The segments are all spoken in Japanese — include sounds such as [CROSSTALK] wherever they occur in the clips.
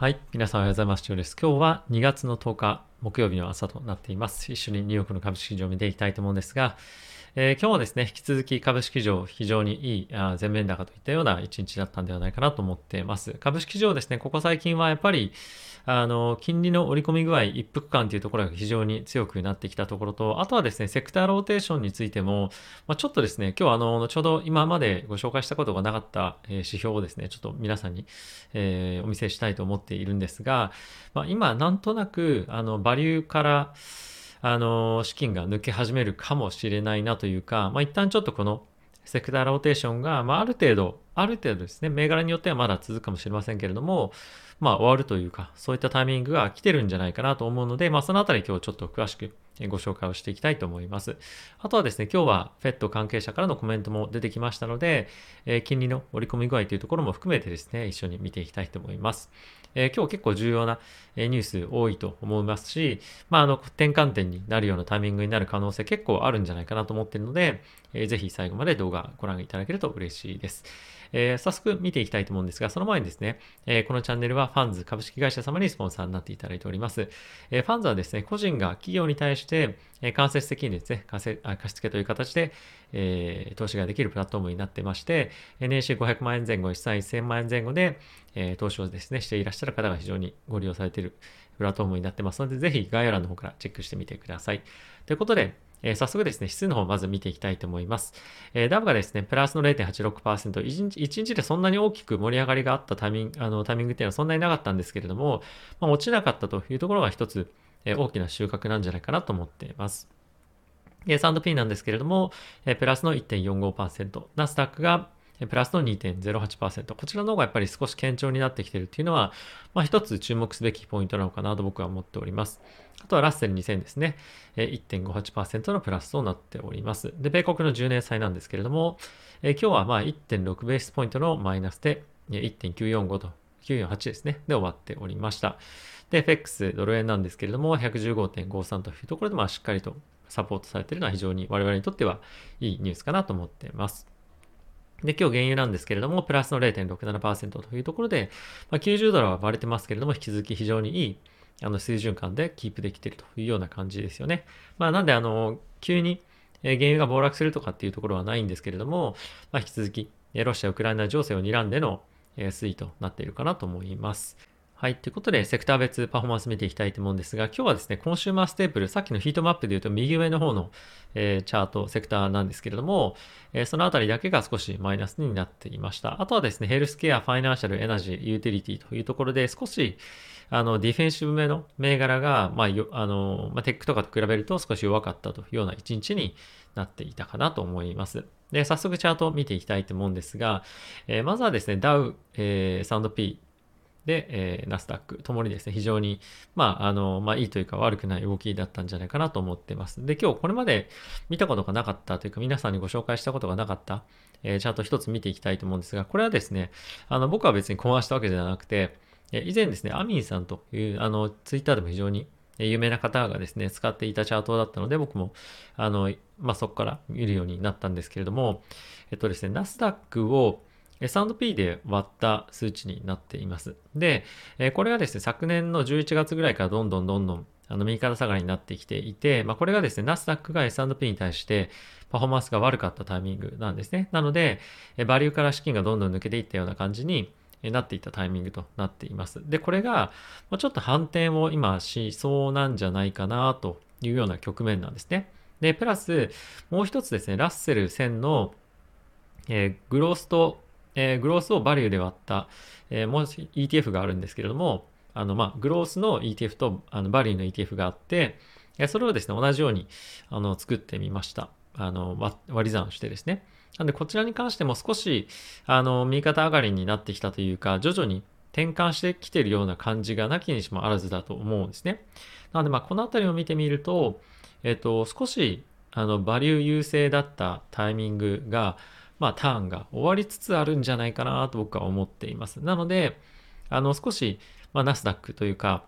はい。皆さんおはようございます。ジョーです。今日は2月の10日木曜日の朝となっています。一緒にニューヨークの株式市場を見ていきたいと思うんですが、えー、今日はですね、引き続き株式市場非常にいいあ全面高といったような一日だったんではないかなと思っています。株式市場ですね、ここ最近はやっぱりあの、金利の織り込み具合、一服感というところが非常に強くなってきたところと、あとはですね、セクターローテーションについても、まあ、ちょっとですね、今日はあの、後ほど今までご紹介したことがなかった、指標をですね、ちょっと皆さんに、えー、お見せしたいと思っているんですが、まあ、今、なんとなく、あの、バリューから、あの、資金が抜け始めるかもしれないなというか、まあ、一旦ちょっとこの、セクターローテーションが、まあ、ある程度、ある程度ですね、銘柄によってはまだ続くかもしれませんけれども、まあ、終わるというか、そういったタイミングが来てるんじゃないかなと思うので、まあ、そのあたり今日ちょっと詳しくご紹介をしていきたいと思います。あとはですね、今日は FED 関係者からのコメントも出てきましたので、えー、金利の織り込み具合というところも含めてですね、一緒に見ていきたいと思います。えー、今日結構重要なニュース多いと思いますし、まあ、あの、転換点になるようなタイミングになる可能性結構あるんじゃないかなと思っているので、えー、ぜひ最後まで動画ご覧いただけると嬉しいです。えー、早速見ていきたいと思うんですが、その前にですね、えー、このチャンネルはファンズ株式会社様にスポンサーになっていただいております。えー、ファンズはですね、個人が企業に対して、え間接的にですね、貸付という形で、え投資ができるプラットフォームになってまして、年収500万円前後、資産1000万円前後で、え投資をですね、していらっしゃる方が非常にご利用されているプラットフォームになってますので、ぜひ概要欄の方からチェックしてみてください。ということで、えー、早速ですね、指数の方をまず見ていきたいと思います。えー、ダブがですね、プラスの0.86%、1日 ,1 日でそんなに大きく盛り上がりがあったタイミング、あのタイミングっていうのはそんなになかったんですけれども、まあ、落ちなかったというところが一つ、えー、大きな収穫なんじゃないかなと思っています。S&P なんですけれども、えー、プラスの1.45%、ナスダックがプラスの2.08%。こちらの方がやっぱり少し堅調になってきているっていうのは、まあ一つ注目すべきポイントなのかなと僕は思っております。あとはラッセル2000ですね。1.58%のプラスとなっております。で、米国の10年債なんですけれども、今日はまあ1.6ベースポイントのマイナスで1.945と948ですね。で終わっておりました。で、FX ドル円なんですけれども、115.53というところで、まあしっかりとサポートされているのは非常に我々にとってはいいニュースかなと思っています。で、今日原油なんですけれども、プラスの0.67%というところで、まあ、90ドルは割れてますけれども、引き続き非常にいいあの水準感でキープできているというような感じですよね。まあ、なんで、あの、急にえ原油が暴落するとかっていうところはないんですけれども、まあ、引き続き、ロシア・ウクライナ情勢を睨んでの推移となっているかなと思います。はい。ということで、セクター別パフォーマンス見ていきたいと思うんですが、今日はですね、 consumer staple、さっきのヒートマップで言うと右上の方の、えー、チャート、セクターなんですけれども、えー、そのあたりだけが少しマイナスになっていました。あとはですね、ヘルスケア、 financial、エナジー、 utility というところで少し、あの、ディフェンシブ目の銘柄が、まあ、よあの、まあ、テックとかと比べると少し弱かったというような一日になっていたかなと思います。で、早速チャートを見ていきたいと思うんですが、えー、まずはですね、ダウ、えー、サンド P、で、えー、ナスダックともにですね、非常に、まあ、あの、まあ、いいというか悪くない動きだったんじゃないかなと思ってます。で、今日これまで見たことがなかったというか、皆さんにご紹介したことがなかった、えー、チャート一つ見ていきたいと思うんですが、これはですね、あの、僕は別に考案したわけではなくて、以前ですね、アミンさんという、あの、ツイッターでも非常に有名な方がですね、使っていたチャートだったので、僕も、あの、まあ、そこから見るようになったんですけれども、えっとですね、ナスダックを、S&P で割った数値になっています。で、これがですね、昨年の11月ぐらいからどんどんどんどんあの右肩下がりになってきていて、まあ、これがですね、ナスダックが S&P に対してパフォーマンスが悪かったタイミングなんですね。なので、バリューから資金がどんどん抜けていったような感じになっていったタイミングとなっています。で、これがちょっと反転を今しそうなんじゃないかなというような局面なんですね。で、プラスもう一つですね、ラッセル1000の、えー、グロースとえー、グロースをバリューで割った、えー、もう ETF があるんですけれども、あの、まあ、グロースの ETF とあのバリューの ETF があって、それをですね、同じようにあの作ってみました。あの割り算してですね。なんで、こちらに関しても少し、あの、右肩上がりになってきたというか、徐々に転換してきてるような感じがなきにしもあらずだと思うんですね。なので、まあ、このあたりを見てみると、えっと、少し、あの、バリュー優勢だったタイミングが、まあ、ターンが終わりつつあるんじゃないかなと僕は思っています。なので、あの、少し、まあ、ナスダックというか、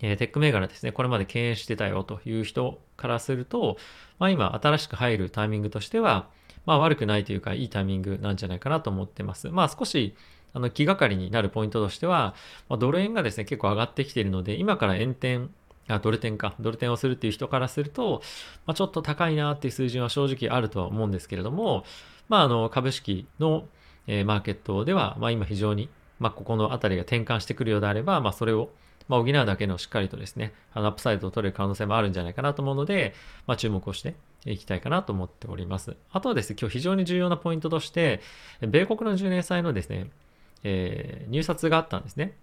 え、テック銘柄ですね、これまで敬遠してたよという人からすると、まあ、今、新しく入るタイミングとしては、まあ、悪くないというか、いいタイミングなんじゃないかなと思ってます。まあ、少し、あの気がかりになるポイントとしては、まあ、ドル円がですね、結構上がってきているので、今から円転、あ、ドル転か、ドル転をするっていう人からすると、まあ、ちょっと高いなっていう数字は正直あるとは思うんですけれども、まあ、あの、株式の、えー、マーケットでは、まあ、今非常に、まあ、ここのあたりが転換してくるようであれば、まあ、それを、まあ、補うだけのしっかりとですね、あのアップサイドを取れる可能性もあるんじゃないかなと思うので、まあ、注目をしていきたいかなと思っております。あとはですね、今日非常に重要なポイントとして、米国の10年債のですね、えー、入札があったんですね。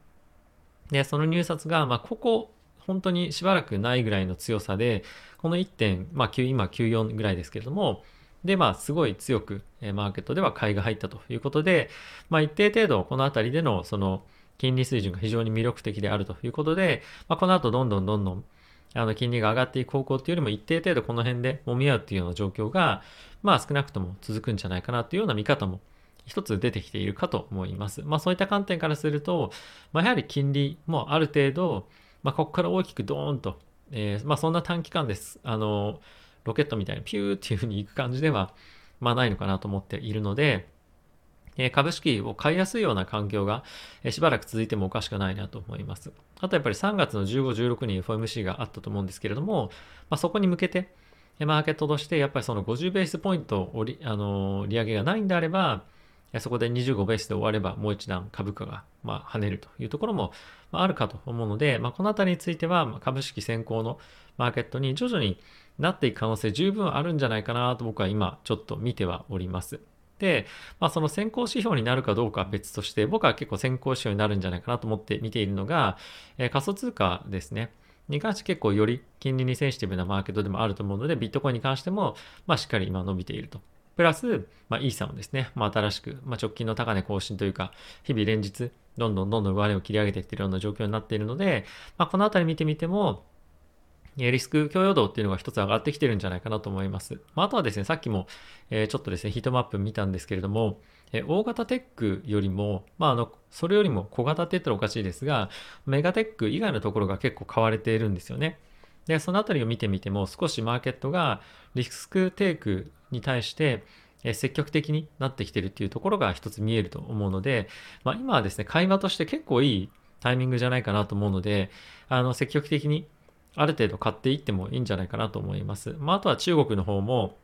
で、その入札が、まあ、ここ、本当にしばらくないぐらいの強さで、この1点、まあ、今94ぐらいですけれども、で、まあ、すごい強く、マーケットでは買いが入ったということで、まあ、一定程度、この辺りでの、その、金利水準が非常に魅力的であるということで、まあ、この後どんどんどんどんあの金利が上がっていく方向っていうよりも一定程度この辺で揉み合うっていうような状況が、まあ少なくとも続くんじゃないかなというような見方も一つ出てきているかと思います。まあそういった観点からすると、まあ、やはり金利もある程度、まあここから大きくドーンと、えー、まあそんな短期間です。あの、ロケットみたいにピューっていう風に行く感じでは、まあないのかなと思っているので、え株式を買いやすいような環境が、えしばらく続いてもおかしくないなと思います。あとやっぱり3月の15、16に FOMC があったと思うんですけれども、まあ、そこに向けて、マーケットとしてやっぱりその50ベースポイントをり、あの利上げがないんであれば、そこで25ベースで終わればもう一段株価がま跳ねるというところもあるかと思うので、まあ、このあたりについては株式先行のマーケットに徐々になっていく可能性十分あるんじゃないかなと僕は今ちょっと見てはおります。で、まあ、その先行指標になるかどうかは別として、僕は結構先行指標になるんじゃないかなと思って見ているのが、えー、仮想通貨ですね。に関して結構より金利にセンシティブなマーケットでもあると思うので、ビットコインに関しても、まあ、しっかり今伸びていると。プラス、まあ、イーサもですね、まあ、新しく、まあ、直近の高値更新というか、日々連日、どんどんどんどん上値を切り上げていっているような状況になっているので、まあ、このあたり見てみても、リスク許容度っていうのが一つ上がってきてるんじゃないかなと思います。まあ、あとはですね、さっきも、えちょっとですね、ヒートマップ見たんですけれども、え大型テックよりも、まあ、あの、それよりも小型って言ったらおかしいですが、メガテック以外のところが結構買われているんですよね。で、そのあたりを見てみても、少しマーケットがリスクテイクに対して、積極的になってきてるっていうところが一つ見えると思うので、まあ、今はですね、会話として結構いいタイミングじゃないかなと思うので、あの、積極的にある程度買っていってもいいんじゃないかなと思います。まあ、あとは中国の方も、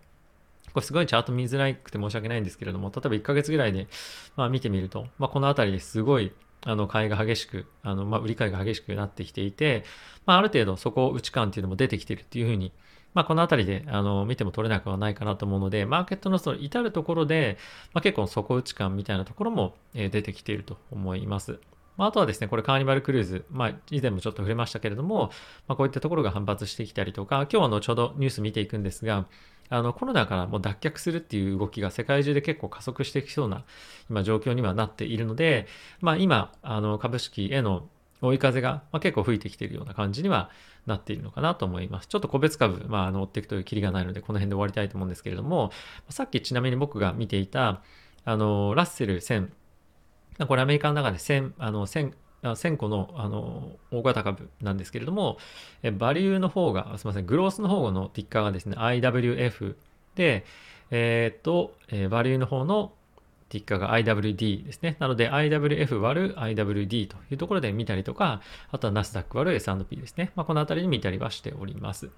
これすごいチャート見づらくて申し訳ないんですけれども、例えば1ヶ月ぐらいで、まあ、見てみると、まあ、この辺りですごいあの買いが激しく、あのまあ、売り買いが激しくなってきていて、まあ、ある程度そこを内感っていうのも出てきてるっていうふうに、まあ、この辺りであの見ても取れなくはないかなと思うので、マーケットのその至るところで、まあ、結構底内感みたいなところもえ出てきていると思います。まあ、あとはですね、これカーニバルクルーズ、まあ、以前もちょっと触れましたけれども、まあ、こういったところが反発してきたりとか、今日は後ほどニュース見ていくんですが、あのコロナからもう脱却するっていう動きが世界中で結構加速してきそうな今状況にはなっているので、まあ、今あの株式への追い風が、ま結構吹いてきているような感じにはなっているのかなと思います。ちょっと個別株、まあ、あの追っていくというきりがないので、この辺で終わりたいと思うんですけれども、さっきちなみに僕が見ていた、あの、ラッセル1000、これアメリカの中で1000、あの、1000、1000個のあの大型株なんですけれども、バリューの方が、すみません、グロースの方のティッカーがですね、IWF で、えっ、と、バリューの方のティッカーが IWD ですね。なので IWF 割る IWD というところで見たりとか、あとはナスダック割る S&P ですね。まあ、このあたりに見たりはしております。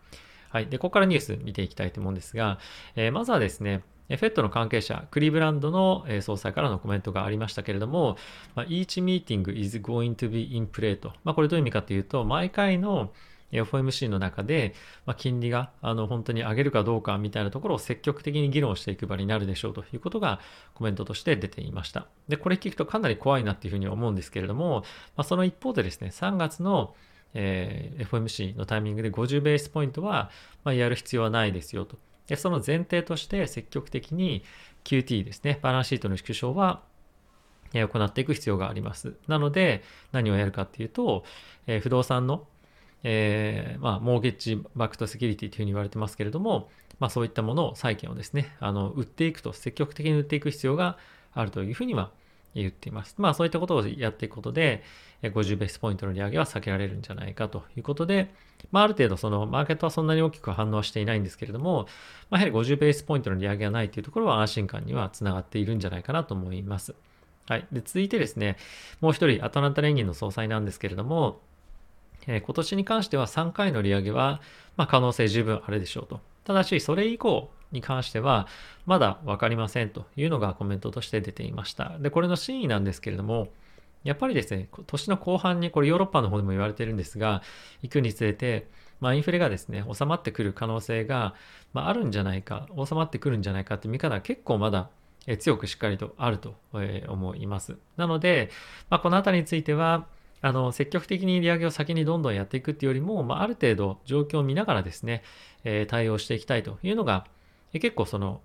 はい。で、ここからニュース見ていきたいと思うんですが、えー、まずはですね、FED の関係者、クリーブランドの総裁からのコメントがありましたけれども、each meeting is going to be in play と。まあ、これどういう意味かというと、毎回の FOMC の中で、まあ、金利があの本当に上げるかどうかみたいなところを積極的に議論していく場になるでしょうということがコメントとして出ていました。で、これ聞くとかなり怖いなっていうふうに思うんですけれども、まあ、その一方でですね、3月のえー、FOMC のタイミングで50ベースポイントは、まあ、やる必要はないですよと。で、その前提として積極的に QT ですね、バランスシートの縮小は行っていく必要があります。なので、何をやるかっていうと、えー、不動産の、えー、まあ、モーゲッジバックトセキュリティというふうに言われてますけれども、まあ、そういったものを、債券をですね、あの、売っていくと、積極的に売っていく必要があるというふうには言っています。まあそういったことをやっていくことで、50ベースポイントの利上げは避けられるんじゃないかということで、まあある程度そのマーケットはそんなに大きく反応はしていないんですけれども、まあ、やはり50ベースポイントの利上げがないというところは安心感にはつながっているんじゃないかなと思います。はい。で、続いてですね、もう一人、アトランタ連銀の総裁なんですけれども、えー、今年に関しては3回の利上げは、まあ、可能性十分あるでしょうと。ただし、それ以降に関しては、まだ分かりませんというのがコメントとして出ていました。で、これの真意なんですけれども、やっぱりですね、年の後半に、これヨーロッパの方でも言われてるんですが、行くにつれて、まあ、インフレがですね、収まってくる可能性が、まあ、あるんじゃないか、収まってくるんじゃないかって見方は結構まだ強くしっかりとあると思います。なので、まあ、このあたりについては、あの積極的に利上げを先にどんどんやっていくっていうよりも、まあ、ある程度状況を見ながらですね、えー、対応していきたいというのが、結構その、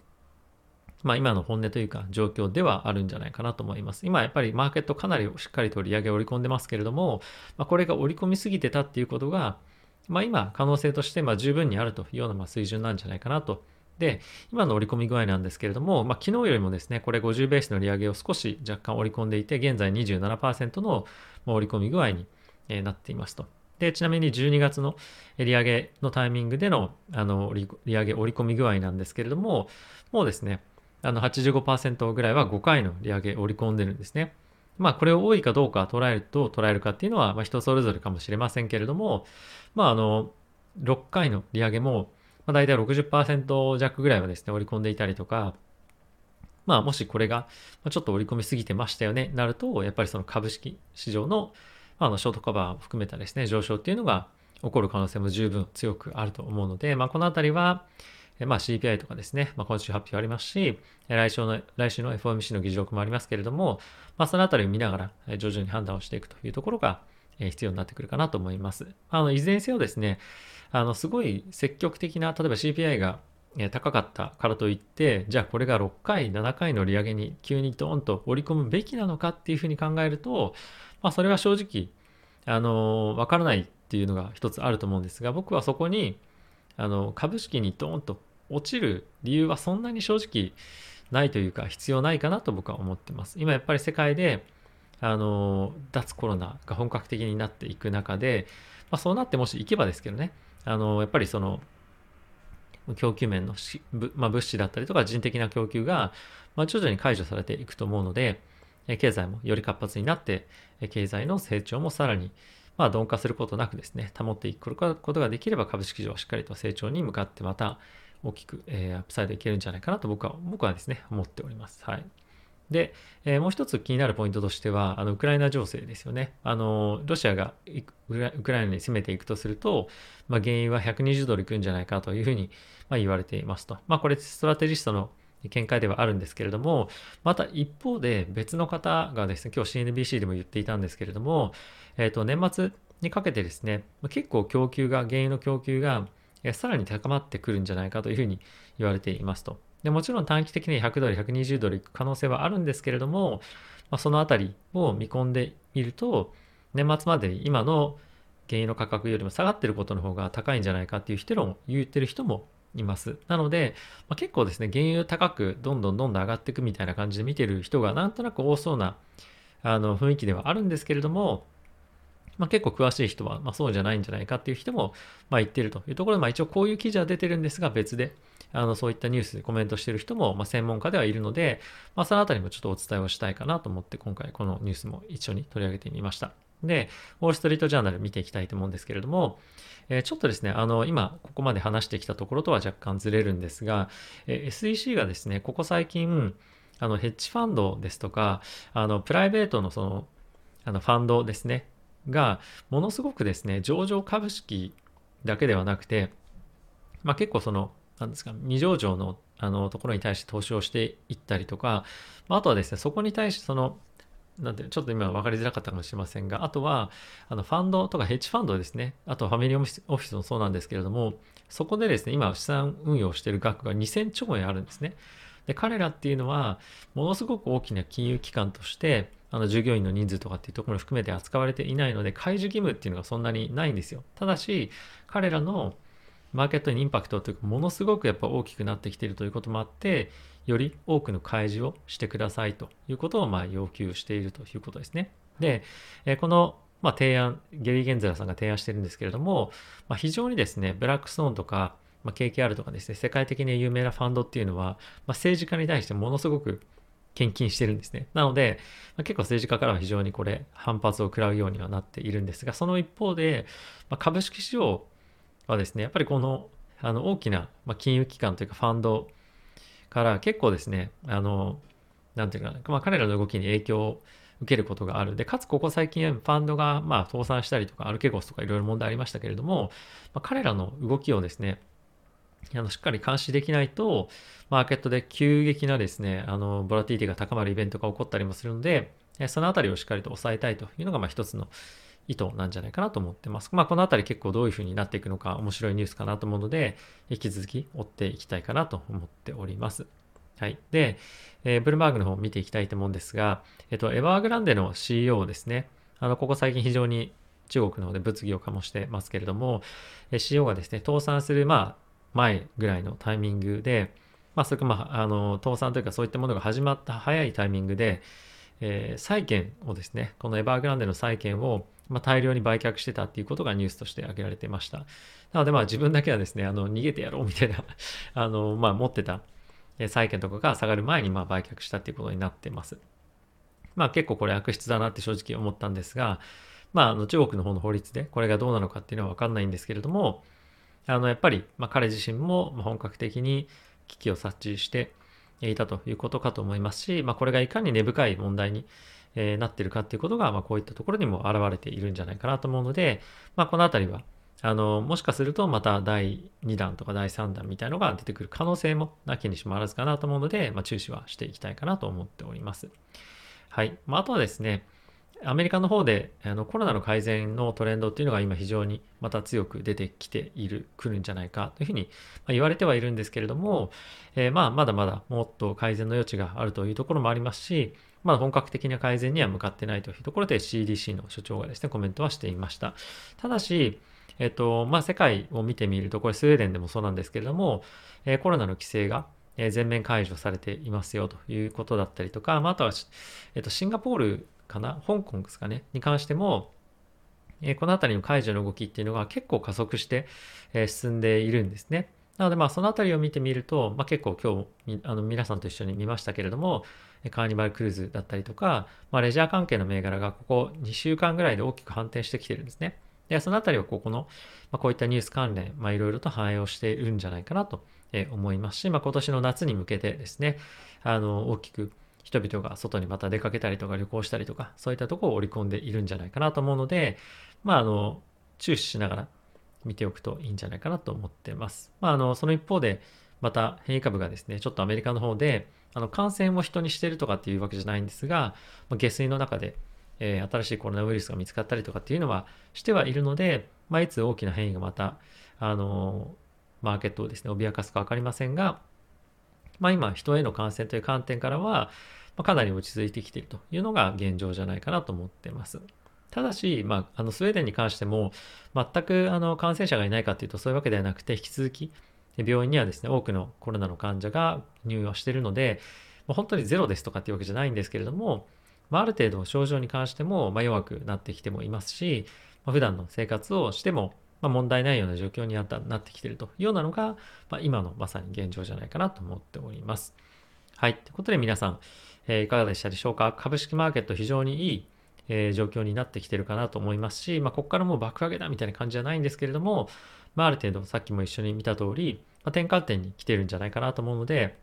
まあ、今の本音というか状況ではあるんじゃないかなと思います。今やっぱりマーケットかなりしっかりと利上げを織り込んでますけれども、まあ、これが織り込みすぎてたっていうことが、まあ、今可能性としてま十分にあるというようなま水準なんじゃないかなとで、今の織り込み具合なんですけれども、まあ、昨日よりもですね、これ50ベースの利上げを少し若干織り込んでいて、現在27%の織り込み具合になっていますと。で、ちなみに12月の利上げのタイミングでのあの利上げ織り込み具合なんですけれども、もうですね、あの85%ぐらいは5回の利上げ織り込んでるんですね。まあこれを多いかどうか捉えると捉えるかっていうのは、ま、人それぞれかもしれませんけれども、まああの6回の利上げもまあ、大体60%弱ぐらいはですね、織り込んでいたりとか、まあ、もしこれがちょっと織り込みすぎてましたよね、なると、やっぱりその株式市場のあのショートカバーを含めたですね、上昇っていうのが起こる可能性も十分強くあると思うので、まあ、このあたりは、まあ、CPI とかですね、まあ、今週発表ありますし、来週の来週の FOMC の議事録もありますけれども、まあ、そのあたりを見ながら徐々に判断をしていくというところが必要になってくるかなと思います。あのいずれにせよですね、あの、すごい積極的な、例えば CPI が高かったからといって、じゃあこれが6回、7回の利上げに急にドーンと織り込むべきなのかっていうふうに考えると、まあそれは正直、あの、わからないっていうのが一つあると思うんですが、僕はそこに、あの、株式にドーンと落ちる理由はそんなに正直ないというか、必要ないかなと僕は思ってます。今やっぱり世界で、あの、脱コロナが本格的になっていく中で、まあ、そうなってもし行けばですけどね、あのやっぱりその供給面のしまあ、物資だったりとか人的な供給が、まあ、徐々に解除されていくと思うので、経済もより活発になって、経済の成長もさらに、まあ、鈍化することなくですね、保っていくことができれば株式上はしっかりと成長に向かってまた大きく、えー、アップサイドいけるんじゃないかなと僕は、僕はですね、思っております。はい。で、えー、もう一つ気になるポイントとしては、あのウクライナ情勢ですよね。あのロシアがウクライナに攻めていくとすると、まあ、原因は120ドルいくんじゃないかというふうに、まあ、言われていますと。まあ、これ、ストラテジストの見解ではあるんですけれども、また一方で別の方がですね、今日 CNBC でも言っていたんですけれども、え、ー、と、年末にかけてですね、結構供給が、原油の供給がさらに高まってくるんじゃないかというふうに言われていますと。でもちろん短期的に100ドル、120ドルいく可能性はあるんですけれども、まあ、そのあたりを見込んでみると、年末までに今の原油の価格よりも下がってることの方が高いんじゃないかっていう人も言ってる人もいます。なので、まあ、結構ですね、原油高くどんどんどんどん上がっていくみたいな感じで見てる人がなんとなく多そうなあの雰囲気ではあるんですけれども、まあ、結構詳しい人は、まあ、そうじゃないんじゃないかっていう人も、まあ、言ってるというところで、まあ、一応こういう記事は出てるんですが、別で、あのそういったニュースでコメントしてる人も、まあ、専門家ではいるので、まあ、そのあたりもちょっとお伝えをしたいかなと思って、今回このニュースも一緒に取り上げてみました。で、ウォール・ストリート・ジャーナル見ていきたいと思うんですけれども、えー、ちょっとですね、あの、今、ここまで話してきたところとは若干ずれるんですが、えー、SEC がですね、ここ最近、あの、ヘッジファンドですとか、あの、プライベートのその、あの、ファンドですね、が、ものすごくですね、上場株式だけではなくて、まあ結構その、なんですか、未上場のあのところに対して投資をしていったりとか、あとはですね、そこに対してその、なんて、ちょっと今分かりづらかったかもしれませんが、あとは、あの、ファンドとかヘッジファンドですね、あとファミリーオフィスオフィスもそうなんですけれども、そこでですね、今資産運用している額が2000兆円あるんですね。で、彼らっていうのは、ものすごく大きな金融機関として、あの従業員の人数とかっていうところを含めて扱われていないので、開示義務っていうのがそんなにないんですよ。ただし、彼らのマーケットにインパクトというか、ものすごくやっぱ大きくなってきているということもあって、より多くの開示をしてくださいということをまあ要求しているということですね。で、えこのまあ提案、ゲリー・ゲンゼラさんが提案してるんですけれども、まあ、非常にですね、ブラックストーンとか、まあ、KKR とかですね、世界的に有名なファンドっていうのは、まあ、政治家に対してものすごく献金してるんですね。なので、まあ、結構政治家からは非常にこれ反発を食らうようにはなっているんですが、その一方で、まあ、株式市場はですね、やっぱりこのあの大きな、ま金融機関というかファンドから結構ですね、あの、なんていうかな、まあ、彼らの動きに影響を受けることがある。で、かつここ最近ファンドがまあ倒産したりとか、アルケゴスとかいろいろ問題ありましたけれども、まあ、彼らの動きをですね、あのしっかり監視できないと、マーケットで急激なですね、あの、ボラティティが高まるイベントが起こったりもするので、そのあたりをしっかりと抑えたいというのが、まあ一つの意図なんじゃないかなと思ってます。まあこのあたり結構どういうふうになっていくのか面白いニュースかなと思うので、引き続き追っていきたいかなと思っております。はい。で、えー、ブルーバーグの方を見ていきたいと思うんですが、えっと、エバーグランデの CEO ですね。あの、ここ最近非常に中国の方で物議を醸してますけれども、CEO がですね、倒産する、まあ、前ぐらいのタイミングで、まあ、それか、まあ、あの、倒産というかそういったものが始まった早いタイミングで、えー、債券をですね、このエバーグランデの債券を、まあ、大量に売却してたっていうことがニュースとして挙げられていました。なので、まあ、自分だけはですね、あの、逃げてやろうみたいな [LAUGHS] あの、まあ、持ってた債券とかが下がる前に、まあ、売却したっていうことになってます。まあ、結構これ悪質だなって正直思ったんですが、まあ、あの中国の方の法律でこれがどうなのかっていうのはわかんないんですけれども、あの、やっぱり、ま、彼自身も本格的に危機を察知していたということかと思いますし、まあ、これがいかに根深い問題に、えなってるかっていうことが、ま、こういったところにも現れているんじゃないかなと思うので、まあ、このあたりは、あの、もしかするとまた第2弾とか第3弾みたいのが出てくる可能性もなきにしもあらずかなと思うので、まあ、注視はしていきたいかなと思っております。はい。まあ、あとはですね、アメリカの方であのコロナの改善のトレンドっていうのが今非常にまた強く出てきている、来るんじゃないかというふうに言われてはいるんですけれども、えー、まあまだまだもっと改善の余地があるというところもありますし、まだ本格的な改善には向かってないというところで CDC の所長がですね、コメントはしていました。ただし、えっと、まあ世界を見てみると、これスウェーデンでもそうなんですけれども、えー、コロナの規制が全面解除されていますよということだったりとか、まあ、あとは、えっと、シンガポールかな、香港ですかね、に関しても、えこの辺りの解除の動きっていうのが結構加速して、え進んでいるんですね。なのでまあその辺りを見てみると、まあ、結構今日あの皆さんと一緒に見ましたけれども、カーニバルクルーズだったりとか、まあ、レジャー関係の銘柄がここ2週間ぐらいで大きく反転してきてるんですね。で、その辺りはここの、まあ、こういったニュース関連、いろいろと反映をしているんじゃないかなと思いますし、まあ、今年の夏に向けてですね、あの、大きく人々が外にまた出かけたりとか旅行したりとか、そういったところを織り込んでいるんじゃないかなと思うので、まあ、あの、注視しながら見ておくといいんじゃないかなと思ってます。まあ、あの、その一方で、また変異株がですね、ちょっとアメリカの方で、あの、感染を人にしてるとかっていうわけじゃないんですが、下水の中で、えー、新しいコロナウイルスが見つかったりとかっていうのはしてはいるので、まあ、いつ大きな変異がまた、あのマーケットをですね、脅かすか分かりませんが、まあ、今、人への感染という観点からは、ま、かなり落ち着いてきているというのが現状じゃないかなと思ってます。ただし、まあ、あのスウェーデンに関しても、全くあの感染者がいないかというとそういうわけではなくて、引き続き病院にはですね、多くのコロナの患者が入院をしているので、まあ、本当にゼロですとかっていうわけじゃないんですけれども、まあ、ある程度症状に関しても、ま弱くなってきてもいますし、まあ、普段の生活をしても、ま問題ないような状況になったなってきているというようなのが、ま今のまさに現状じゃないかなと思っております。はい。ということで皆さん、え、いかがでしたでしょうか？株式マーケット非常にいい、え、状況になってきてるかなと思いますし、まあ、ここからもう爆上げだみたいな感じじゃないんですけれども、まあ、ある程度さっきも一緒に見た通り、まあ、転換点に来てるんじゃないかなと思うので、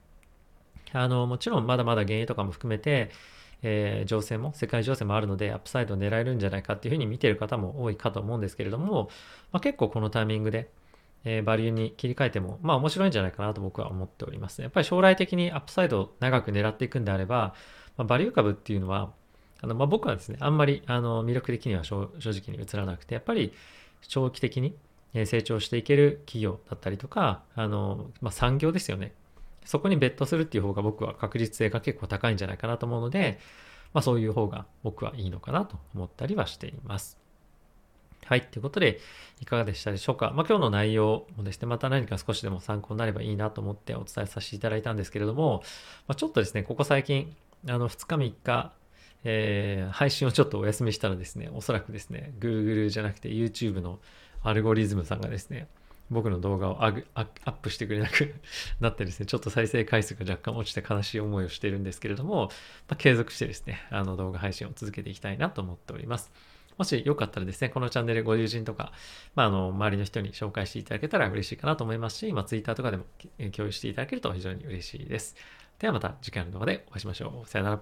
あの、もちろんまだまだ原油とかも含めて、えー、情勢も、世界情勢もあるので、アップサイドを狙えるんじゃないかっていうふうに見てる方も多いかと思うんですけれども、まあ、結構このタイミングで、えー、バリューに切り替えても、まあ面白いんじゃないかなと僕は思っております。やっぱり将来的にアップサイドを長く狙っていくんであれば、まあ、バリュー株っていうのは、あのまあ、僕はですね、あんまりあの魅力的には正直に映らなくて、やっぱり長期的に成長していける企業だったりとか、あのまあ、産業ですよね。そこにベットするっていう方が僕は確実性が結構高いんじゃないかなと思うので、まあ、そういう方が僕はいいのかなと思ったりはしています。はい。ということで、いかがでしたでしょうか？まあ、今日の内容もですね、また何か少しでも参考になればいいなと思ってお伝えさせていただいたんですけれども、まあ、ちょっとですね、ここ最近、あの、2日3日、えー、配信をちょっとお休みしたらですね、おそらくですね、Google じゃなくて YouTube のアルゴリズムさんがですね、僕の動画をアップしてくれなく [LAUGHS] なってですね、ちょっと再生回数が若干落ちて悲しい思いをしているんですけれども、まあ、継続してですね、あの動画配信を続けていきたいなと思っております。もしよかったらですね、このチャンネルご友人とか、まあ、あの、周りの人に紹介していただけたら嬉しいかなと思いますし、まあ、Twitter とかでも共有していただけると非常に嬉しいです。ではまた次回の動画でお会いしましょう。さよなら。